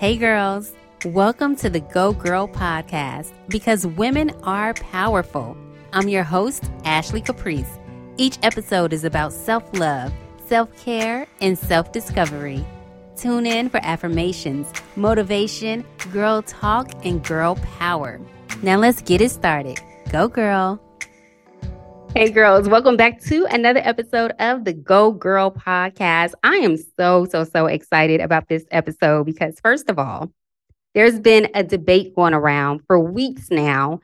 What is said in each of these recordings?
Hey, girls. Welcome to the Go Girl podcast because women are powerful. I'm your host, Ashley Caprice. Each episode is about self love, self care, and self discovery. Tune in for affirmations, motivation, girl talk, and girl power. Now let's get it started. Go, girl. Hey, girls, welcome back to another episode of the Go Girl podcast. I am so, so, so excited about this episode because, first of all, there's been a debate going around for weeks now,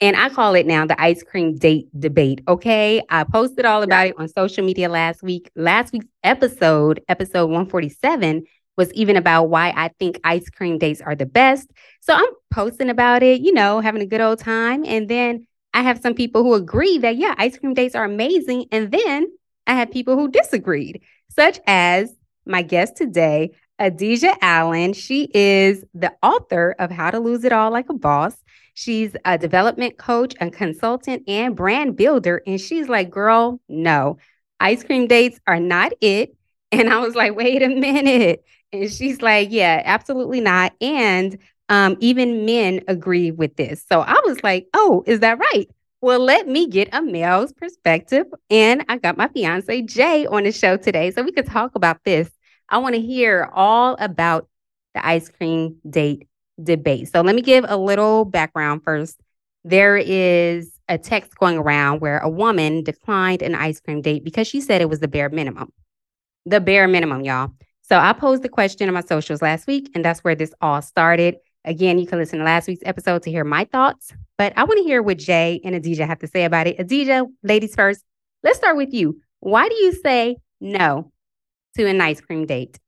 and I call it now the ice cream date debate. Okay. I posted all about it on social media last week. Last week's episode, episode 147, was even about why I think ice cream dates are the best. So I'm posting about it, you know, having a good old time. And then I have some people who agree that, yeah, ice cream dates are amazing. And then I have people who disagreed, such as my guest today, Adeja Allen. She is the author of How to Lose It All Like a Boss. She's a development coach, a consultant, and brand builder. And she's like, girl, no, ice cream dates are not it. And I was like, wait a minute. And she's like, yeah, absolutely not. And um, even men agree with this. So I was like, oh, is that right? Well, let me get a male's perspective. And I got my fiance, Jay, on the show today so we could talk about this. I want to hear all about the ice cream date debate. So let me give a little background first. There is a text going around where a woman declined an ice cream date because she said it was the bare minimum. The bare minimum, y'all. So I posed the question on my socials last week, and that's where this all started. Again, you can listen to last week's episode to hear my thoughts, but I want to hear what Jay and Adeja have to say about it. Adeja, ladies first, let's start with you. Why do you say no to an ice cream date?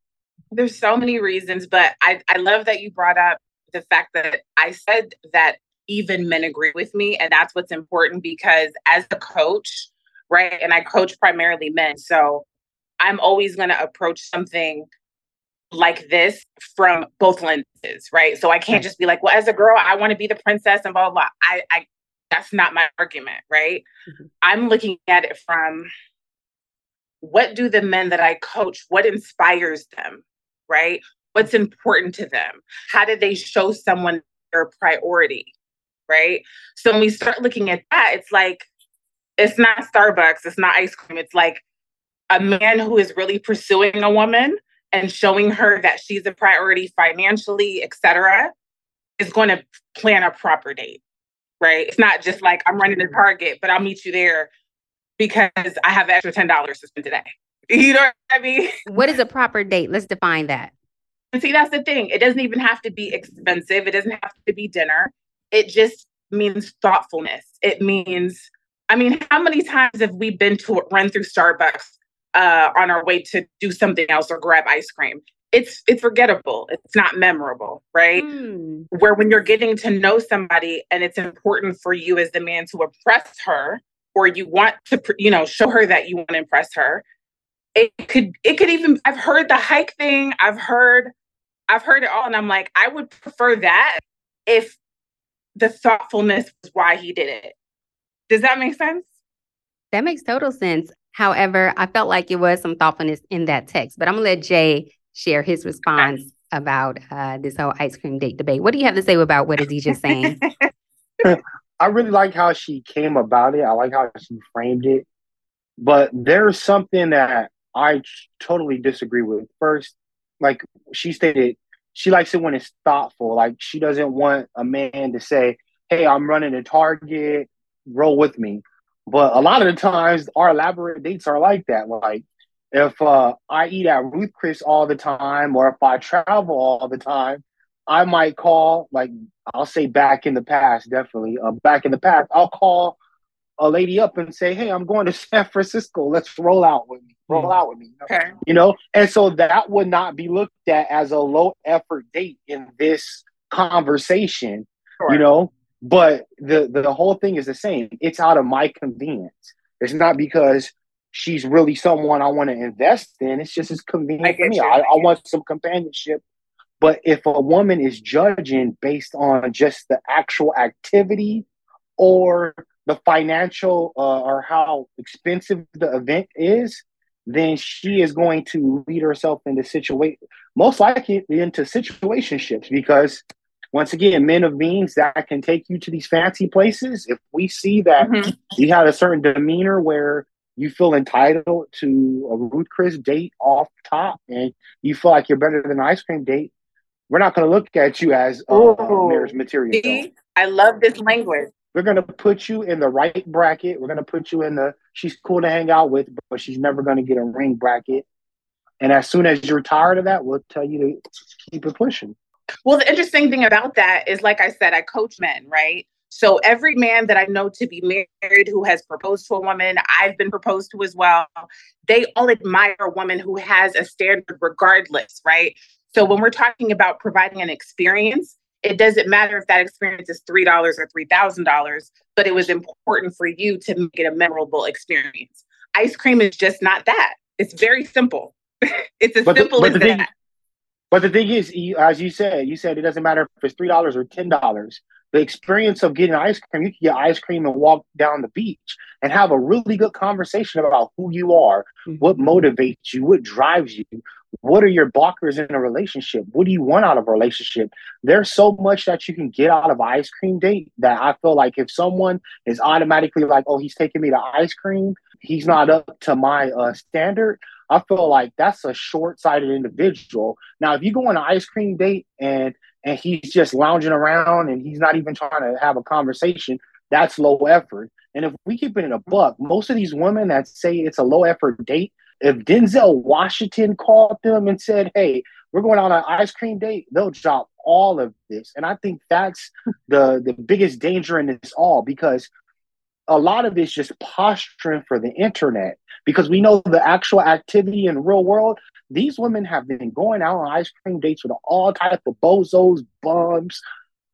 There's so many reasons, but I, I love that you brought up the fact that I said that even men agree with me. And that's what's important because as a coach, right, and I coach primarily men. So I'm always going to approach something like this from both lenses, right? So I can't just be like, well, as a girl, I want to be the princess and blah, blah, blah. I, I, that's not my argument, right? Mm-hmm. I'm looking at it from what do the men that I coach, what inspires them, right? What's important to them? How do they show someone their priority, right? So when we start looking at that, it's like, it's not Starbucks, it's not ice cream. It's like a man who is really pursuing a woman and showing her that she's a priority financially, etc., is going to plan a proper date, right? It's not just like I'm running to Target, but I'll meet you there because I have extra ten dollars to spend today. You know what I mean? What is a proper date? Let's define that. And see, that's the thing. It doesn't even have to be expensive. It doesn't have to be dinner. It just means thoughtfulness. It means, I mean, how many times have we been to run through Starbucks uh, on our way to do something else or grab ice cream. It's it's forgettable. It's not memorable, right? Mm. Where when you're getting to know somebody and it's important for you as the man to impress her, or you want to, you know, show her that you want to impress her. It could it could even I've heard the hike thing. I've heard I've heard it all, and I'm like, I would prefer that if the thoughtfulness was why he did it. Does that make sense? That makes total sense. However, I felt like it was some thoughtfulness in that text, but I'm gonna let Jay share his response about uh, this whole ice cream date debate. What do you have to say about what Adeja's saying? I really like how she came about it. I like how she framed it. But there's something that I totally disagree with. First, like she stated, she likes it when it's thoughtful. Like she doesn't want a man to say, Hey, I'm running a Target, roll with me. But a lot of the times, our elaborate dates are like that. Like if uh, I eat at Ruth Chris all the time, or if I travel all the time, I might call. Like I'll say back in the past, definitely. Uh, back in the past, I'll call a lady up and say, "Hey, I'm going to San Francisco. Let's roll out with me. Roll mm. out with me." Okay. You know, and so that would not be looked at as a low effort date in this conversation. Sure. You know, but the, the whole thing is the same. It's out of my convenience. It's not because she's really someone I want to invest in. It's just as convenient for me. I, I want some companionship. But if a woman is judging based on just the actual activity or the financial uh, or how expensive the event is, then she is going to lead herself into situation most likely into situationships because once again, men of means that can take you to these fancy places. If we see that mm-hmm. you have a certain demeanor where you feel entitled to a Ruth Chris date off top and you feel like you're better than an ice cream date, we're not going to look at you as uh, marriage material. See? I love this language. We're going to put you in the right bracket. We're going to put you in the she's cool to hang out with, but she's never going to get a ring bracket. And as soon as you're tired of that, we'll tell you to keep it pushing. Well, the interesting thing about that is, like I said, I coach men, right? So every man that I know to be married who has proposed to a woman, I've been proposed to as well, they all admire a woman who has a standard regardless, right? So when we're talking about providing an experience, it doesn't matter if that experience is $3 or $3,000, but it was important for you to make it a memorable experience. Ice cream is just not that. It's very simple. it's as but simple the, as that. But the thing is, as you said, you said it doesn't matter if it's three dollars or ten dollars. The experience of getting ice cream, you can get ice cream and walk down the beach and have a really good conversation about who you are, mm-hmm. what motivates you, what drives you, what are your blockers in a relationship, what do you want out of a relationship. There's so much that you can get out of ice cream date that I feel like if someone is automatically like, oh, he's taking me to ice cream, he's not up to my uh, standard. I feel like that's a short-sighted individual. Now, if you go on an ice cream date and and he's just lounging around and he's not even trying to have a conversation, that's low effort. And if we keep it in a buck, most of these women that say it's a low effort date, if Denzel Washington called them and said, "Hey, we're going on an ice cream date," they'll drop all of this. And I think that's the the biggest danger in this all because a lot of it's just posturing for the internet because we know the actual activity in real world. These women have been going out on ice cream dates with all type of bozos, bums,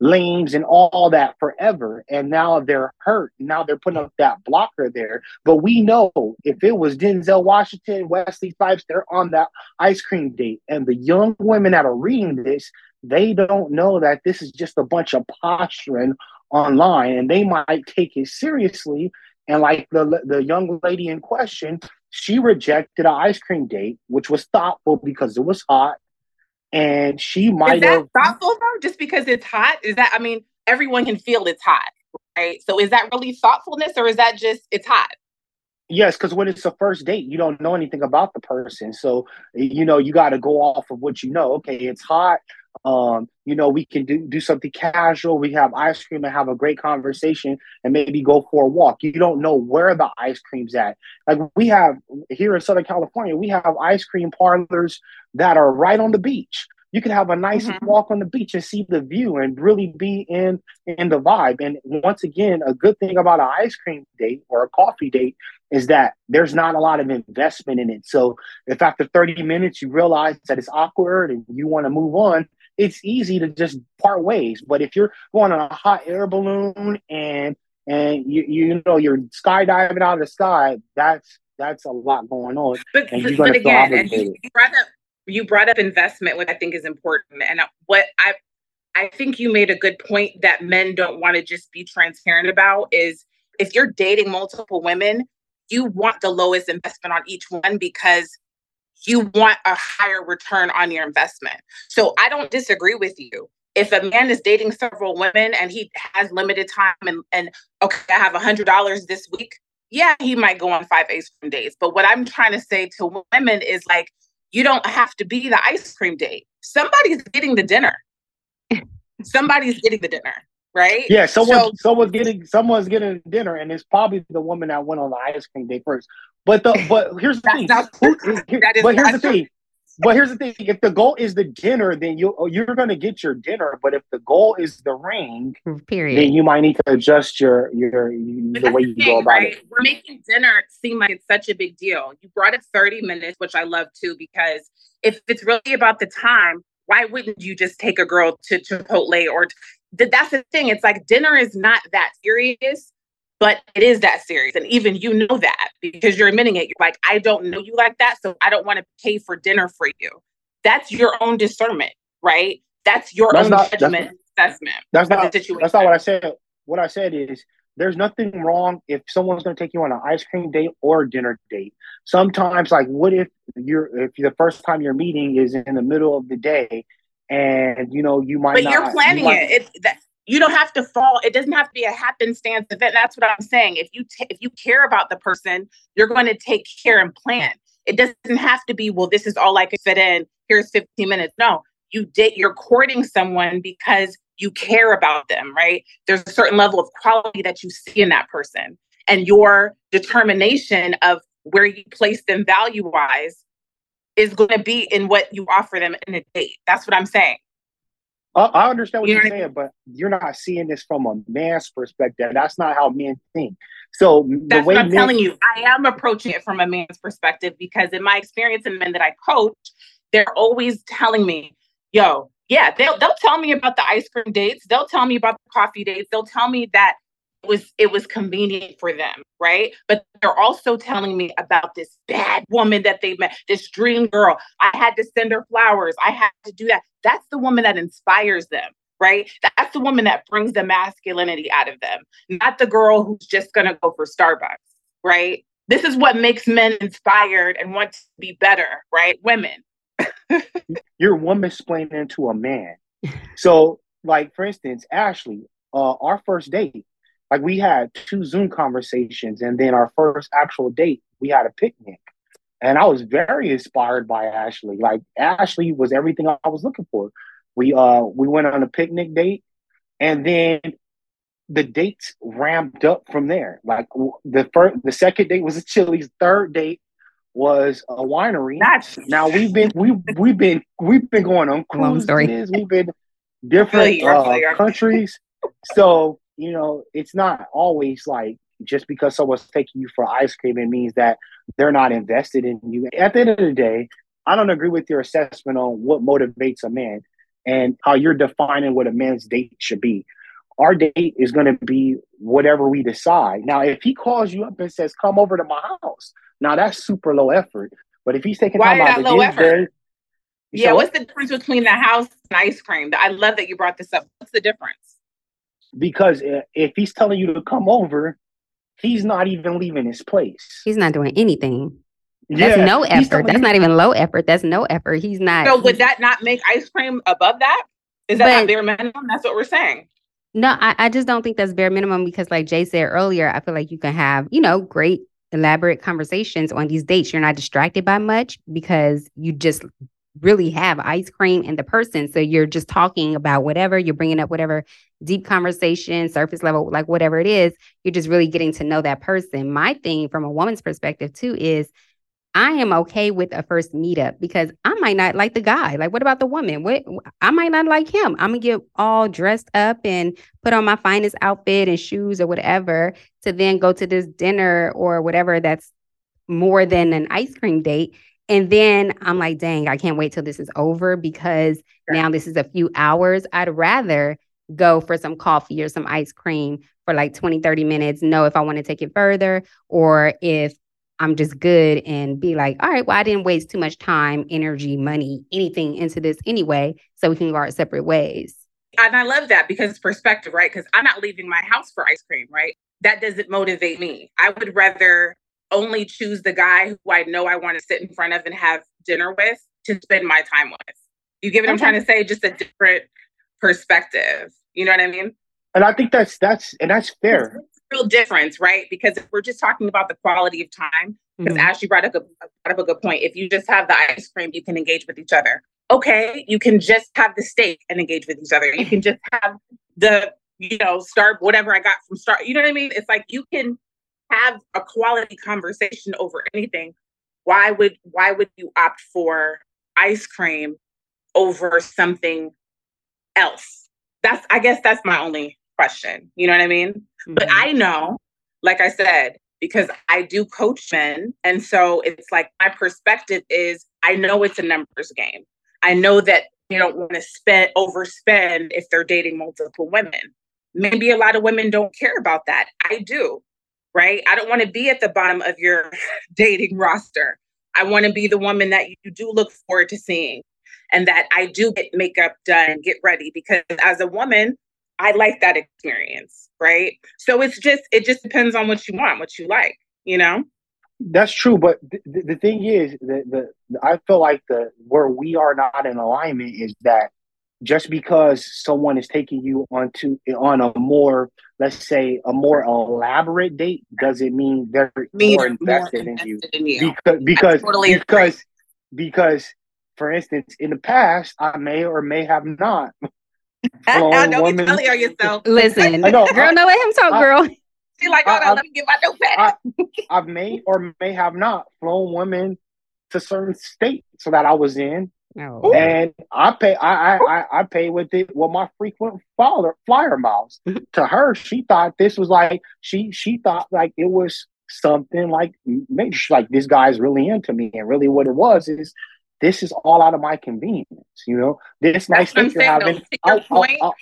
lames, and all that forever. And now they're hurt. Now they're putting up that blocker there. But we know if it was Denzel Washington, Wesley Snipes, they're on that ice cream date. And the young women that are reading this, they don't know that this is just a bunch of posturing online and they might take it seriously and like the the young lady in question she rejected an ice cream date which was thoughtful because it was hot and she might have thoughtful though just because it's hot is that i mean everyone can feel it's hot right so is that really thoughtfulness or is that just it's hot Yes, because when it's a first date, you don't know anything about the person. So, you know, you got to go off of what you know. Okay, it's hot. Um, you know, we can do, do something casual. We have ice cream and have a great conversation and maybe go for a walk. You don't know where the ice cream's at. Like we have here in Southern California, we have ice cream parlors that are right on the beach. You can have a nice mm-hmm. walk on the beach and see the view and really be in in the vibe. And once again, a good thing about an ice cream date or a coffee date is that there's not a lot of investment in it. So if after 30 minutes you realize that it's awkward and you want to move on, it's easy to just part ways. But if you're going on a hot air balloon and and you you know you're skydiving out of the sky, that's that's a lot going on. But, but again, and you, brought up you brought up investment, which I think is important. And what I I think you made a good point that men don't want to just be transparent about is if you're dating multiple women, you want the lowest investment on each one because you want a higher return on your investment. So I don't disagree with you. If a man is dating several women and he has limited time and, and okay, I have a hundred dollars this week, yeah, he might go on five ice cream dates. But what I'm trying to say to women is like, you don't have to be the ice cream date. Somebody's getting the dinner. Somebody's getting the dinner right? Yeah, someone so, someone's getting someone's getting dinner, and it's probably the woman that went on the ice cream date first. But the but here's the thing. Not, here, but here's the thing. But here's the thing: if the goal is the dinner, then you you're going to get your dinner. But if the goal is the ring, period, then you might need to adjust your your the way you thing, go about right? it. We're making dinner seem like it's such a big deal. You brought it 30 minutes, which I love too, because if it's really about the time, why wouldn't you just take a girl to Chipotle or that's the thing. It's like dinner is not that serious, but it is that serious. And even you know that because you're admitting it. You're like, I don't know you like that. So I don't want to pay for dinner for you. That's your own discernment, right? That's your that's own not, judgment that's, assessment. That's not, that's not what I said. What I said is there's nothing wrong if someone's going to take you on an ice cream date or a dinner date. Sometimes, like, what if you're if the first time you're meeting is in the middle of the day, and you know you might. But not, you're planning you might, it. It that, you don't have to fall. It doesn't have to be a happenstance event. That's what I'm saying. If you t- if you care about the person, you're going to take care and plan. It doesn't have to be well. This is all I can fit in. Here's 15 minutes. No, you date. You're courting someone because you care about them, right? There's a certain level of quality that you see in that person, and your determination of where you place them value wise is going to be in what you offer them in a date. That's what I'm saying. I understand what you are saying, I mean? but you're not seeing this from a man's perspective. That's not how men think. So that's what I'm men- telling you. I am approaching it from a man's perspective because in my experience in men that I coach, they're always telling me, "Yo, yeah, they'll they'll tell me about the ice cream dates. They'll tell me about the coffee dates. They'll tell me that it was it was convenient for them, right? But they're also telling me about this bad woman that they met, this dream girl. I had to send her flowers. I had to do that. That's the woman that inspires them, right? That's the woman that brings the masculinity out of them, not the girl who's just gonna go for Starbucks, right? This is what makes men inspired and want to be better, right? Women. You're woman explaining to a man. So, like for instance, Ashley, uh, our first date, like we had two Zoom conversations, and then our first actual date, we had a picnic. And I was very inspired by Ashley. Like Ashley was everything I was looking for. We uh we went on a picnic date, and then the dates ramped up from there. Like the first, the second date was a Chili's. Third date was a winery. That's now we've been we we've been we've been going on cruises. We've been different uh, countries. So you know, it's not always like just because someone's taking you for ice cream, it means that they're not invested in you. At the end of the day, I don't agree with your assessment on what motivates a man and how you're defining what a man's date should be. Our date is going to be whatever we decide. Now, if he calls you up and says, "Come over to my house," now that's super low effort. But if he's taking Why time out low effort? Day, yeah, what's the difference between the house and ice cream? I love that you brought this up. What's the difference? Because if he's telling you to come over, he's not even leaving his place. He's not doing anything. That's yeah, no effort. That's not even low effort. That's no effort. He's not. So would that not make ice cream above that? Is that but, not bare minimum? That's what we're saying. No, I, I just don't think that's bare minimum because, like Jay said earlier, I feel like you can have, you know, great elaborate conversations on these dates. You're not distracted by much because you just really have ice cream and the person. So you're just talking about whatever, you're bringing up whatever deep conversation, surface level, like whatever it is, you're just really getting to know that person. My thing from a woman's perspective too is I am okay with a first meetup because I might not like the guy. Like, what about the woman? What I might not like him. I'm gonna get all dressed up and put on my finest outfit and shoes or whatever to then go to this dinner or whatever that's more than an ice cream date and then I'm like, dang, I can't wait till this is over because sure. now this is a few hours. I'd rather go for some coffee or some ice cream for like 20, 30 minutes, know if I want to take it further or if I'm just good and be like, all right, well, I didn't waste too much time, energy, money, anything into this anyway. So we can go our separate ways. And I love that because it's perspective, right? Because I'm not leaving my house for ice cream, right? That doesn't motivate me. I would rather only choose the guy who I know I want to sit in front of and have dinner with to spend my time with. You get what okay. I'm trying to say? Just a different perspective. You know what I mean? And I think that's that's and that's fair. real difference, right? Because if we're just talking about the quality of time, because mm-hmm. Ashley brought up, a, brought up a good point. If you just have the ice cream, you can engage with each other. Okay, you can just have the steak and engage with each other. You can just have the, you know, start whatever I got from start. You know what I mean? It's like you can have a quality conversation over anything, why would why would you opt for ice cream over something else? That's I guess that's my only question. You know what I mean? Mm-hmm. But I know, like I said, because I do coach men. And so it's like my perspective is I know it's a numbers game. I know that they don't want to spend overspend if they're dating multiple women. Maybe a lot of women don't care about that. I do right? I don't want to be at the bottom of your dating roster. I want to be the woman that you do look forward to seeing and that I do get makeup done get ready because as a woman, I like that experience, right? So it's just it just depends on what you want, what you like, you know. That's true, but th- the thing is the, the I feel like the where we are not in alignment is that just because someone is taking you onto on a more let's say a more elaborate date doesn't mean they're mean more, invested, more invested in, you. in, you. because because totally because agree. because for instance in the past I may or may have not I know woman. you tell yourself. Listen, know, girl, I, no let him talk, I, girl. She like, hold I, on, let me get my notepad. I, I've may or may have not flown women to certain states so that I was in Oh. And I pay I, I I pay with it with my frequent flyer flyer miles. to her, she thought this was like she she thought like it was something like maybe like this guy's really into me, and really what it was is this is all out of my convenience. You know, this nice thing you're having. I'll, I'll, I'll,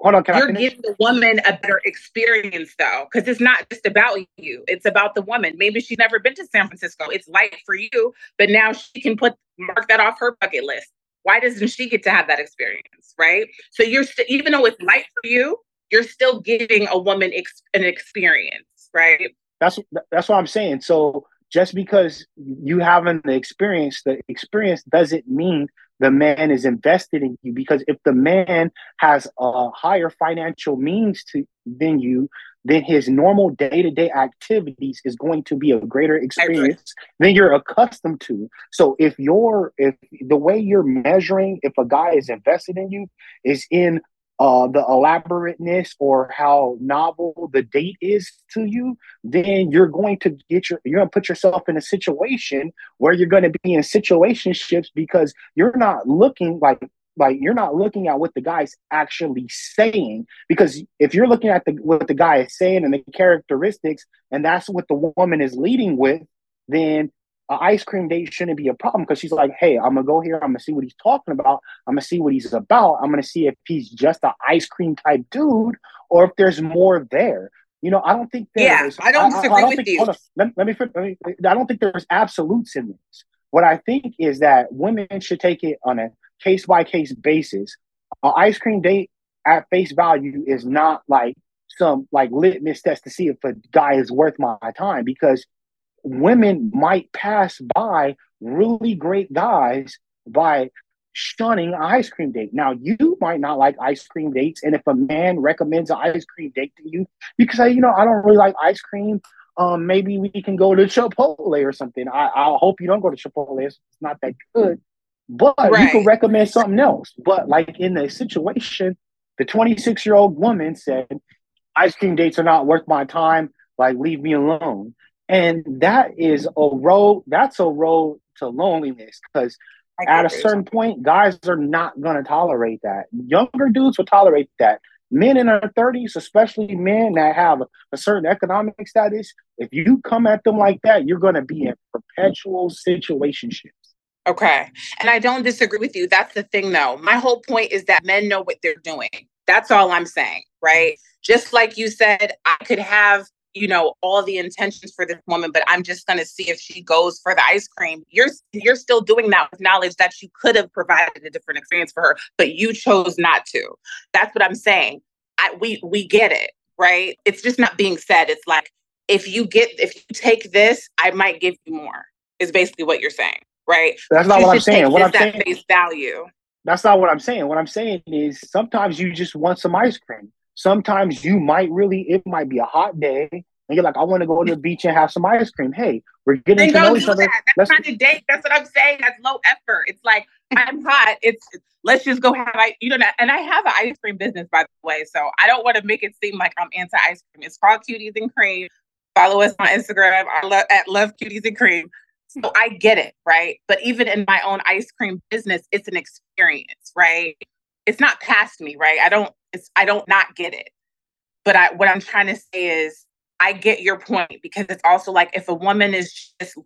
Hold on, You're giving the woman a better experience though, because it's not just about you. It's about the woman. Maybe she's never been to San Francisco. It's light for you, but now she can put mark that off her bucket list. Why doesn't she get to have that experience? Right. So you're st- even though it's light for you, you're still giving a woman ex- an experience, right? That's that's what I'm saying. So just because you haven't the experience, the experience doesn't mean the man is invested in you because if the man has a higher financial means to than you then his normal day-to-day activities is going to be a greater experience than you're accustomed to. So if you're if the way you're measuring if a guy is invested in you is in uh, the elaborateness or how novel the date is to you, then you're going to get your you're to put yourself in a situation where you're to be in situationships because you're not looking like like you're not looking at what the guy's actually saying. Because if you're looking at the what the guy is saying and the characteristics and that's what the woman is leading with then an ice cream date shouldn't be a problem because she's like, hey, I'm gonna go here, I'm gonna see what he's talking about, I'm gonna see what he's about, I'm gonna see if he's just an ice cream type dude or if there's more there. You know, I don't think there's. Yeah, I don't disagree I, I don't with think, you. let, let, me, let me. I don't think there's absolutes in this. What I think is that women should take it on a case by case basis. An ice cream date at face value is not like some like litmus test to see if a guy is worth my time because women might pass by really great guys by shunning an ice cream date. Now, you might not like ice cream dates, and if a man recommends an ice cream date to you, can say, you know, I don't really like ice cream. Um, maybe we can go to Chipotle or something. I, I hope you don't go to Chipotle. It's not that good, but right. you can recommend something else. But like in the situation, the 26 year old woman said, ice cream dates are not worth my time. Like, leave me alone. And that is a road, that's a road to loneliness because at a certain point, guys are not going to tolerate that. Younger dudes will tolerate that. Men in their 30s, especially men that have a certain economic status, if you come at them like that, you're going to be in perpetual situationships. Okay. And I don't disagree with you. That's the thing, though. My whole point is that men know what they're doing. That's all I'm saying, right? Just like you said, I could have you know all the intentions for this woman but i'm just going to see if she goes for the ice cream. You're you're still doing that with knowledge that you could have provided a different experience for her but you chose not to. That's what i'm saying. I, we we get it right? It's just not being said. It's like if you get if you take this i might give you more is basically what you're saying right? That's not you what i'm saying. What i'm saying face value. That's not what i'm saying. What i'm saying is sometimes you just want some ice cream Sometimes you might really, it might be a hot day, and you're like, I want to go to the beach and have some ice cream. Hey, we're getting to know each other. That. That's not a date. That's what I'm saying. That's low effort. It's like I'm hot. It's let's just go have I you know and I have an ice cream business by the way. So I don't want to make it seem like I'm anti ice cream. It's called Cuties and Cream. Follow us on Instagram. I love at Love Cuties and Cream. So I get it, right? But even in my own ice cream business, it's an experience, right? It's not past me, right? I don't it's I don't not get it. But I what I'm trying to say is I get your point because it's also like if a woman is just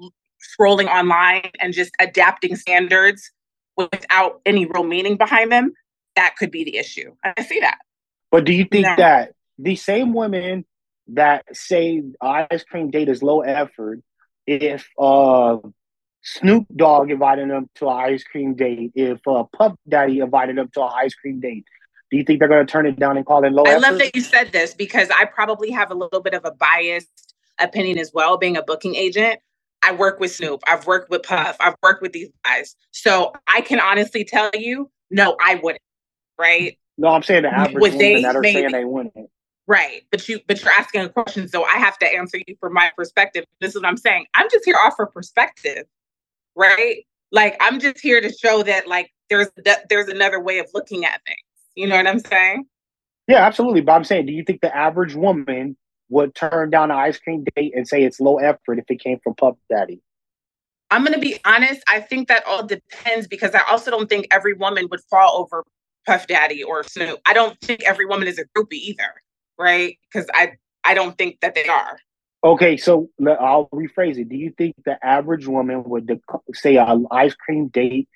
scrolling online and just adapting standards without any real meaning behind them, that could be the issue. I see that. But do you think no. that the same women that say ice cream date is low effort, if uh, Snoop Dogg invited them to an ice cream date, if uh, Puff Daddy invited them to an ice cream date, Do you think they're going to turn it down and call it low? I effort? love that you said this because I probably have a little bit of a biased opinion as well, being a booking agent. I work with Snoop, I've worked with Puff, I've worked with these guys. So I can honestly tell you, no, I wouldn't. Right. No, I'm saying the average Would they? that are Maybe. saying they wouldn't. Right. But you but you're asking a question, so I have to answer you from my perspective. This is what I'm saying. I'm just here to offer perspective. Right? Like I'm just here to show that like there's there's another way of looking at things. You know what I'm saying? Yeah, absolutely. But I'm saying, do you think the average woman would turn down an ice cream date and say it's low effort if it came from Puff Daddy? I'm to be honest. I think that all depends because I also don't think every woman would fall over Puff Daddy or Snoop. I don't think every woman is a groupie either, right? Because I I don't think that they are. Okay, so I'll rephrase it. Do you think the average woman would dec- say an ice cream date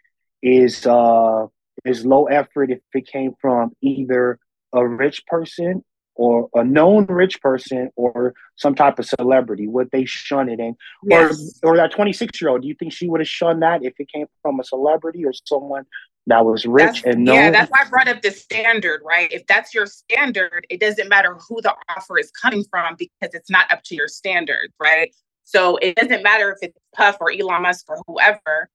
is uh is low effort if it came from either a rich person or a known rich person or some type of celebrity? Would they shun it? And Yes. or or that 26 year old, do you think she would have shunned that if it came from a celebrity or someone that was rich That's- and known? Yeah, that's why I brought up the standard, right? If that's your standard, it doesn't matter who the offer is coming from because it's not up to your standards, right? So it doesn't matter if it's Puff or Elon Musk or whoever.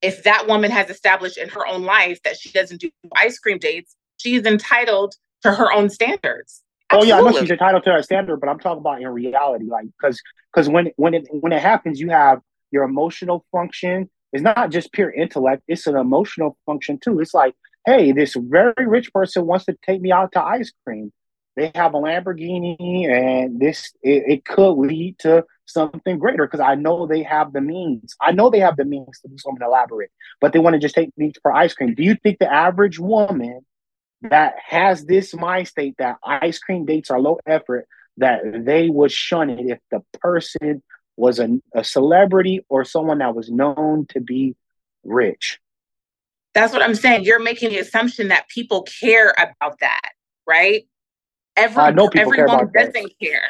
If that woman has established in her own life that she doesn't do ice cream dates, she's entitled to her own standards. Oh yeah, I know she's entitled to that standard, but I'm talking about in reality, like because because when when it when it happens, you have your emotional function. It's not just pure intellect; it's an emotional function too. It's like, hey, this very rich person wants to take me out to ice cream. They have a Lamborghini, and this it, it could lead to something greater because I know they have the means. I know they have the means to do something elaborate, but they want to just take me for ice cream. Do you think the average woman that has this mind state that ice cream dates are low effort, that they would shun it if the person was a, a celebrity or someone that was known to be rich. That's what I'm saying. You're making the assumption that people care about that, right? Every I know people every care woman doesn't care.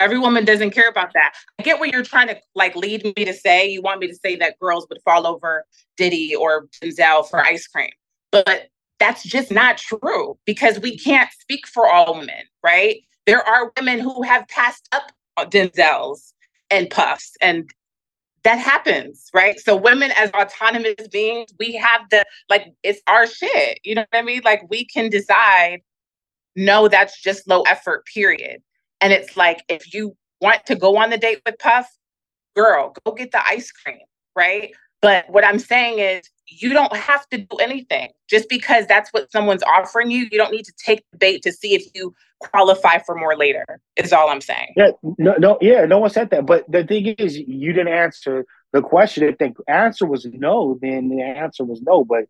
Every woman doesn't care about that. I get what you're trying to like lead me to say. You want me to say that girls would fall over Diddy or Denzel for ice cream, but that's just not true because we can't speak for all women, right? There are women who have passed up Denzel's and Puffs, and that happens, right? So women as autonomous beings, we have the like it's our shit. You know what I mean? Like we can decide, no, that's just low effort, period. And it's like if you want to go on the date with Puff, girl, go get the ice cream, right? But what I'm saying is you don't have to do anything just because that's what someone's offering you. You don't need to take the bait to see if you qualify for more later, is all I'm saying. Yeah, no, no, yeah, no one said that. But the thing is, you didn't answer the question. If the answer was no, then the answer was no. But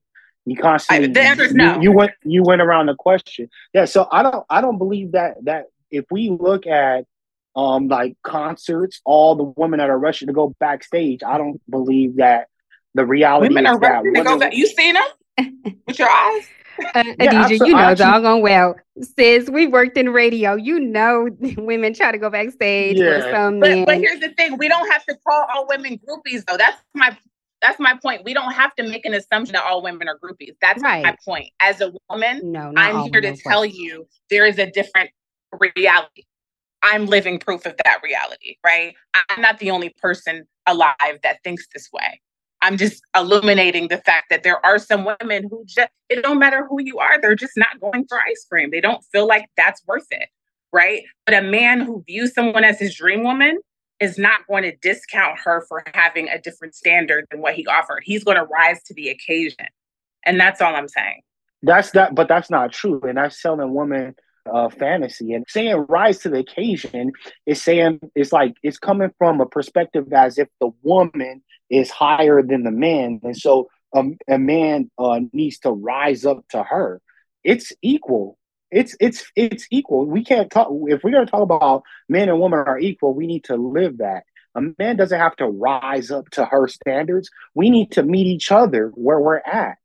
you constantly I- the answer is you- You, went you went around the question. Yeah, so I don't I don't believe that that if we look at um like concerts, all the women that are rushing to go backstage, I don't believe that the reality Women is are that rushing to go back. You seen them with your eyes? Uh, Yeah, Adeja, abso- you know actually- doggone well. Sis, we worked in radio. You know women try to go backstage for Yeah. some But men. but here's the thing: we don't have to call all women groupies, though. That's my that's my point. We don't have to make an assumption that all women are groupies. That's my point. As a woman, no, I'm here to tell course. you there is a different reality. I'm living proof of that reality, right? I'm not the only person alive that thinks this way. I'm just illuminating the fact that there are some women who just, it don't matter who you are, they're just not going for ice cream. They don't feel like that's worth it, right? But a man who views someone as his dream woman is not going to discount her for having a different standard than what he offered. He's going to rise to the occasion. And that's all I'm saying. That's that, but that's not true, and that's selling women uh, fantasy. And saying rise to the occasion is saying it's like it's coming from a perspective as if the woman is higher than the man, and so um, a man uh, needs to rise up to her. It's equal. It's it's it's equal. We can't talk if we're to talk about men and women are equal. We need to live that. A man doesn't have to rise up to her standards. We need to meet each other where we're at.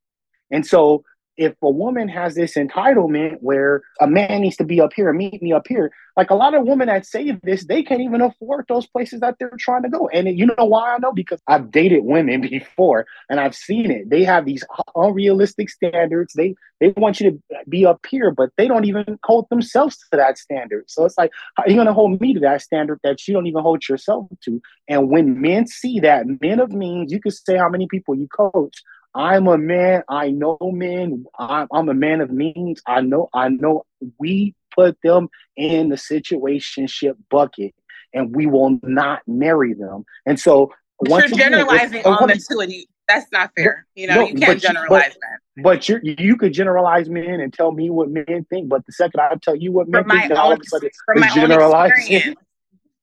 And so if a woman has this entitlement where a man needs to be up here and meet me up here, like a lot of women that say this, they can't even afford those places that they're trying to go. And you know why I know? Because I've dated women before and I've seen it. They have these unrealistic standards. They they want you to be up here, but they don't even hold themselves to that standard. So it's like, how are you gonna hold me to that standard that you don't even hold yourself to? And when men see that, men of means, you can say how many people you coach I'm a man. I know men. I'm, I'm a man of means. I know. I know. We put them in the situationship bucket, and we will not marry them. And so, once you're generalizing again, on the two, and you, that's not fair. You know, no, you can't generalize but, that. But you you could generalize men and tell me what men think. But the second I tell you what men from think, my own, from my own experience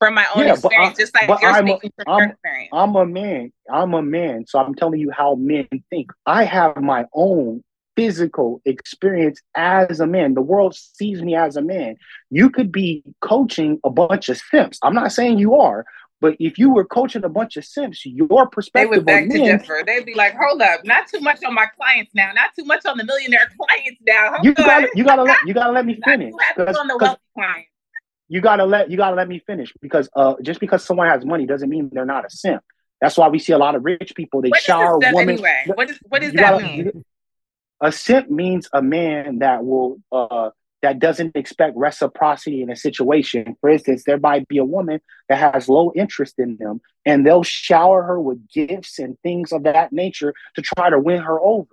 from my own yeah, experience, I, just like you're I'm speaking a, from I'm, your experience. I'm a man. I'm a man. So I'm telling you how men think. I have my own physical experience as a man. The world sees me as a man. You could be coaching a bunch of simps. I'm not saying you are, but if you were coaching a bunch of simps, your perspective they would beg to men, differ. They'd be like, "Hold up, not too much on my clients now, not too much on the millionaire clients now." Hold you gotta, you gotta let, you gotta let me finish. on the wealthy clients you gotta let you gotta let me finish because uh, just because someone has money doesn't mean they're not a simp. That's why we see a lot of rich people. They what shower women. Anyway? What, is, what does that gotta, mean? A simp means a man that will uh, that doesn't expect reciprocity in a situation. For instance, there might be a woman that has low interest in them, and they'll shower her with gifts and things of that nature to try to win her over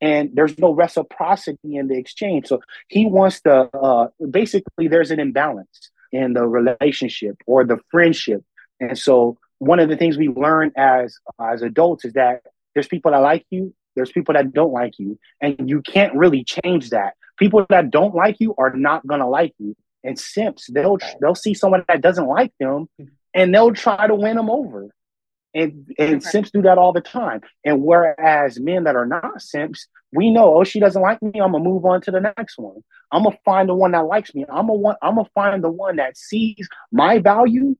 and there's no reciprocity in the exchange. So he wants to uh, basically there's an imbalance in the relationship or the friendship, and so one of the things we learn as as adults is that there's people that like you, there's people that don't like you, and you can't really change that. People that don't like you are not gonna like you, and simps they'll they'll see someone that doesn't like them, and they'll try to win them over. And and okay. simps do that all the time. And whereas men that are not simps, we know, oh, she doesn't like me. I'm gonna move on to the next one. I'm gonna find the one that likes me. I'm gonna want, I'm gonna find the one that sees my value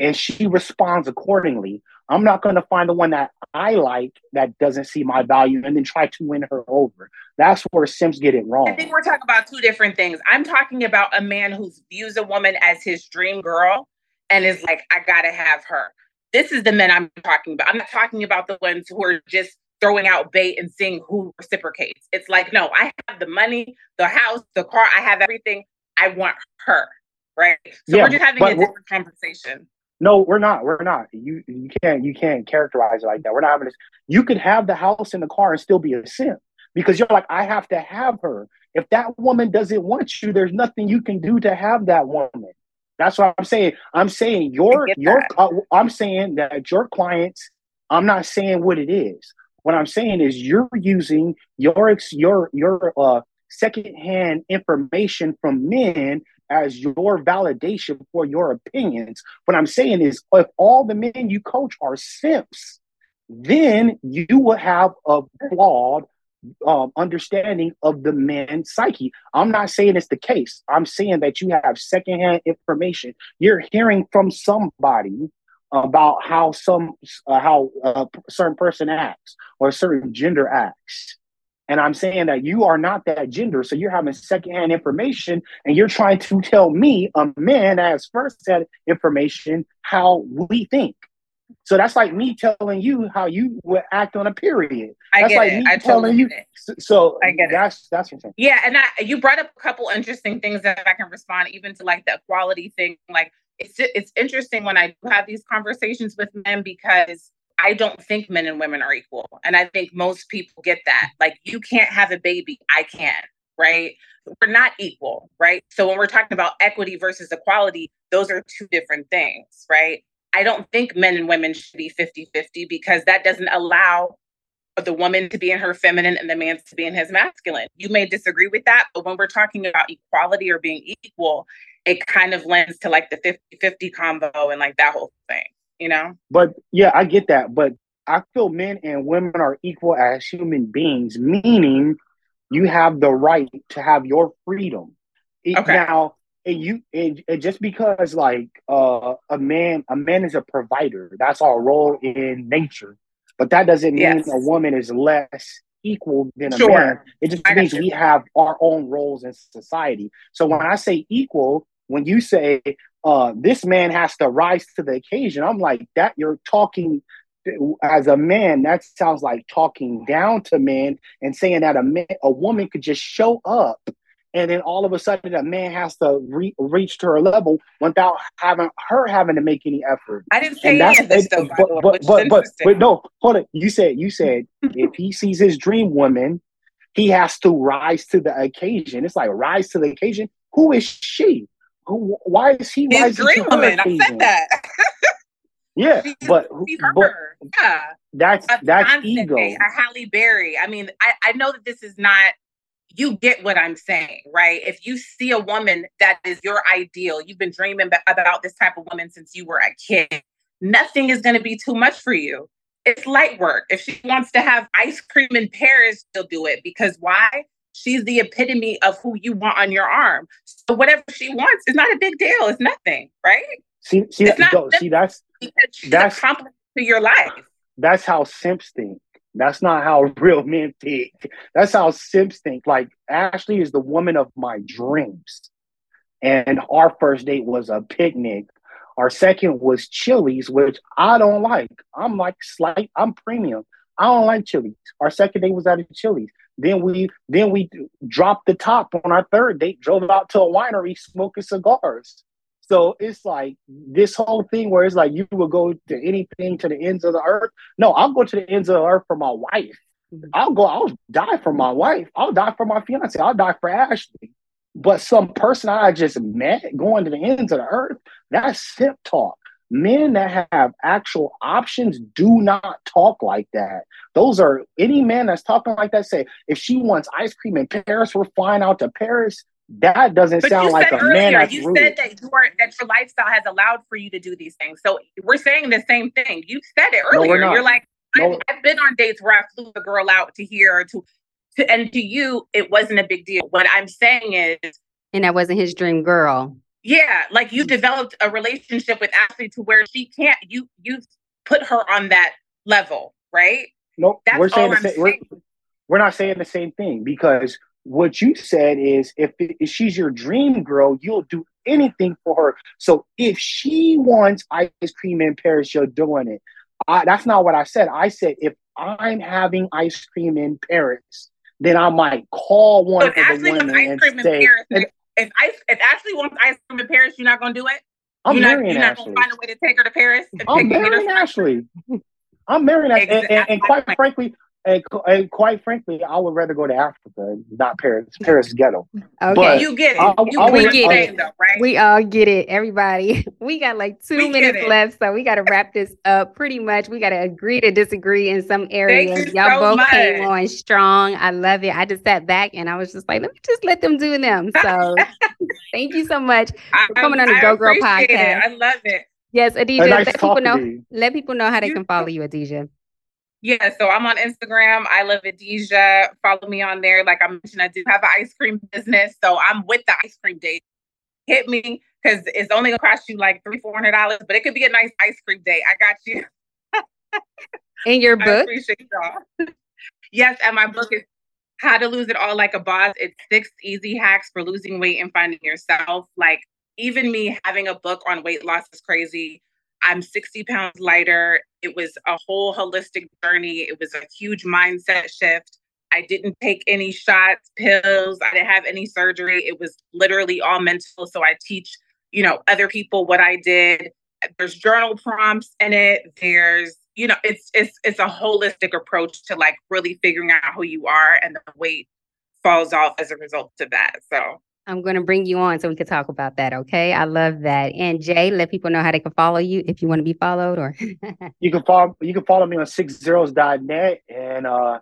and she responds accordingly. I'm not gonna find the one that I like that doesn't see my value and then try to win her over. That's where simps get it wrong. I think we're talking about two different things. I'm talking about a man who views a woman as his dream girl and is like, I gotta have her. This is the men I'm talking about. I'm not talking about the ones who are just throwing out bait and seeing who reciprocates. It's like, no, I have the money, the house, the car, I have everything. I want her. Right. So yeah, we're just having a different conversation. No, we're not. We're not. You you can't you can't characterize it like that. We're not having this. You could have the house and the car and still be a simp because you're like, I have to have her. If that woman doesn't want you, there's nothing you can do to have that woman. That's what I'm saying. I'm saying your your I'm saying that your clients. I'm not saying what it is. What I'm saying is you're using your your your uh, secondhand information from men as your validation for your opinions. What I'm saying is, if all the men you coach are simps, then you will have a flawed um, understanding of the man's psyche. I'm not saying it's the case. I'm saying that you have secondhand information. You're hearing from somebody about how some uh, how a certain person acts or a certain gender acts. And I'm saying that you are not that gender, so you're having secondhand information, and you're trying to tell me, a man, as first hand information, how we think. So that's like me telling you how you would act on a period. I that's get like it. I totally you. It. So I get that's it. that's what I'm. Yeah, and I, you brought up a couple interesting things that I can respond even to like the equality thing. Like it's it's interesting when I have these conversations with men because I don't think men and women are equal, and I think most people get that. Like you can't have a baby, I can, right? We're not equal, right? So when we're talking about equity versus equality, those are two different things, right? I don't think men and women should be 50 50 because that doesn't allow the woman to be in her feminine and the man to be in his masculine. You may disagree with that, but when we're talking about equality or being equal, it kind of lends to like the 50 50 combo and like that whole thing, you know? But yeah, I get that. But I feel men and women are equal as human beings, meaning you have the right to have your freedom. Okay. Now, and you and, and just because like uh, a man a man is a provider that's our role in nature but that doesn't mean yes. a woman is less equal than a Sure. man. It just I means we have our own roles in society. So when I say equal, when you say uh, this man has to rise to the occasion, I'm like that. You're talking as a man. That sounds like talking down to men and saying that a man, a woman could just show up. And then all of a sudden, a man has to re- reach to her level without having her having to make any effort. I didn't say And any that's of this though, but, but, but, but, but no, hold it. You said you said if he sees his dream woman, he has to rise to the occasion. It's like rise to the occasion. Who is she? Who? Why is he His rising dream to woman. I said that. Yeah, She's- but She's but her. Yeah. that's that's ego. a Halle Berry. I mean, I, I know that this is not. You get what I'm saying, right? If you see a woman that is your ideal, you've been dreaming about this type of woman since you were a kid. Nothing is going to be too much for you. It's light work. If she wants to have ice cream in Paris, she'll do it because why? She's the epitome of who you want on your arm. So whatever she wants is not a big deal. It's nothing, right? See, see, It's not go- see, that's Because she's That's- a compliment to your life. that's how simps think. That's not how real men think. That's how simps think. Like Ashley is the woman of my dreams. And our first date was a picnic. Our second was Chili's, which I don't like. I'm like slight, I'm premium. I don't like Chili's. Our second date was at a Chili's. Then we then we dropped the top on our third date, drove out to a winery smoking cigars. So it's like this whole thing where it's like you will go to anything to the ends of the earth. No, I'll go to the ends of the earth for my wife. Mhm. I'll go, I'll die for my wife. I'll die for my fiance. I'll die for Ashley. But some person I just met going to the ends of the earth, that's simp talk. Men that have actual options do not talk like that. Those are any man that's talking like that say, if she wants ice cream in Paris, we're flying out to Paris. That doesn't But sound like said a man that's you rude. said that you are that your lifestyle has allowed for you to do these things. So we're saying the same thing. You said it earlier. not. You're like, No. I've, I've been on dates where I flew a girl out to here or to, to, and to you, it wasn't a big deal. What I'm saying is, And that wasn't his dream girl. yeah, like you developed a relationship with Ashley to where she can't. You you put her on that level, right? Nope. That's we're saying all the I'm same. We're, saying. we're not saying the same thing because what you said is if, if she's your dream girl, you'll do anything for her. So if she wants ice cream in Paris, you're doing it. I, that's not what I said. I said if I'm having ice cream in Paris, then I might call one So of if the Ashley wants women ice and cream in say, Paris, and if ice, if Ashley wants ice cream in Paris, you're not gonna do it. I'm you're not, marrying you're not gonna find a way to take her to Paris. I'm marrying Ashley. I'm marrying Ashley. And, and, and quite frankly, and, and quite frankly, I would rather go to Africa, not Paris. Paris is ghetto. Okay. But- You get it. I- you I get would- I'm I- saying, though, right? We all get it, everybody. We got like two We minutes left, so we got to wrap this up. Pretty much, we got to agree to disagree in some areas. you Y'all so both came on strong. I love it. I just sat back and I was just like, let me just let them do them. So, thank you so much. For coming on the I Go Girl appreciate it. podcast. I love it. Yes, A Adeja, nice let people know. Let people know how they You can follow you, Adeja. Yeah, so I'm on Instagram. I love Adeja. Follow me on there. Like I mentioned, I do have an ice cream business, so I'm with the ice cream date. Hit me because it's only gonna cost you like three, four hundred dollars, but it could be a nice ice cream date. I got you. In your I book, appreciate y'all. yes, and my book is How to Lose It All Like a Boss. It's six easy hacks for losing weight and finding yourself. Like even me having a book on weight loss is crazy. I'm 60 pounds lighter. It was a whole holistic journey. It was a huge mindset shift. I didn't take any shots, pills. I didn't have any surgery. It was literally all mental. So I teach, you know, other people what I did. There's journal prompts in it. There's, you know, it's it's it's a holistic approach to like really figuring out who you are and the weight falls off as a result of that. So I'm going to bring you on so we can talk about that. Okay. I love that. And Jay, let people know how they can follow you if you want to be followed or. You can follow you can follow me on sixzeros.net and uh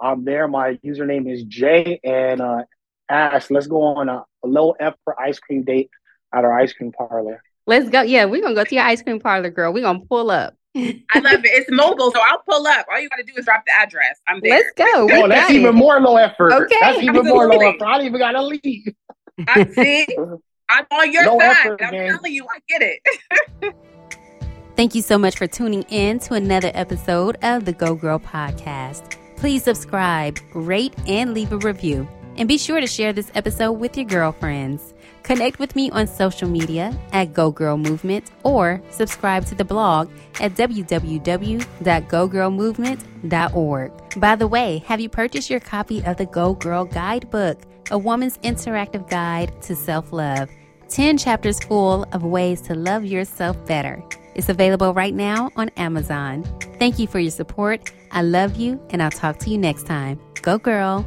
I'm there. My username is Jay and uh Ash. Let's go on a, a low effort ice cream date at our ice cream parlor. Let's go. Yeah, we're going to go to your ice cream parlor, girl. We're going to pull up. I love it. It's mobile, so I'll pull up. All you gotta do is drop the address. I'm there. Let's go. We Oh, that's even it. more low effort. Okay, That's even more low effort. I don't even gotta leave. I see. I'm on your No side. effort, I'm man. telling you, I get it. Thank you so much for tuning in to another episode of the Go Girl Podcast. Please subscribe, rate, and leave a review. And be sure to share this episode with your girlfriends. Connect with me on social media at Go Girl Movement or subscribe to the blog at www.gogirlmovement.org. By the way, have you purchased your copy of the Go Girl Guidebook, a woman's interactive guide to self love? 10 chapters full of ways to love yourself better. It's available right now on Amazon. Thank you for your support. I love you, and I'll talk to you next time. Go, girl.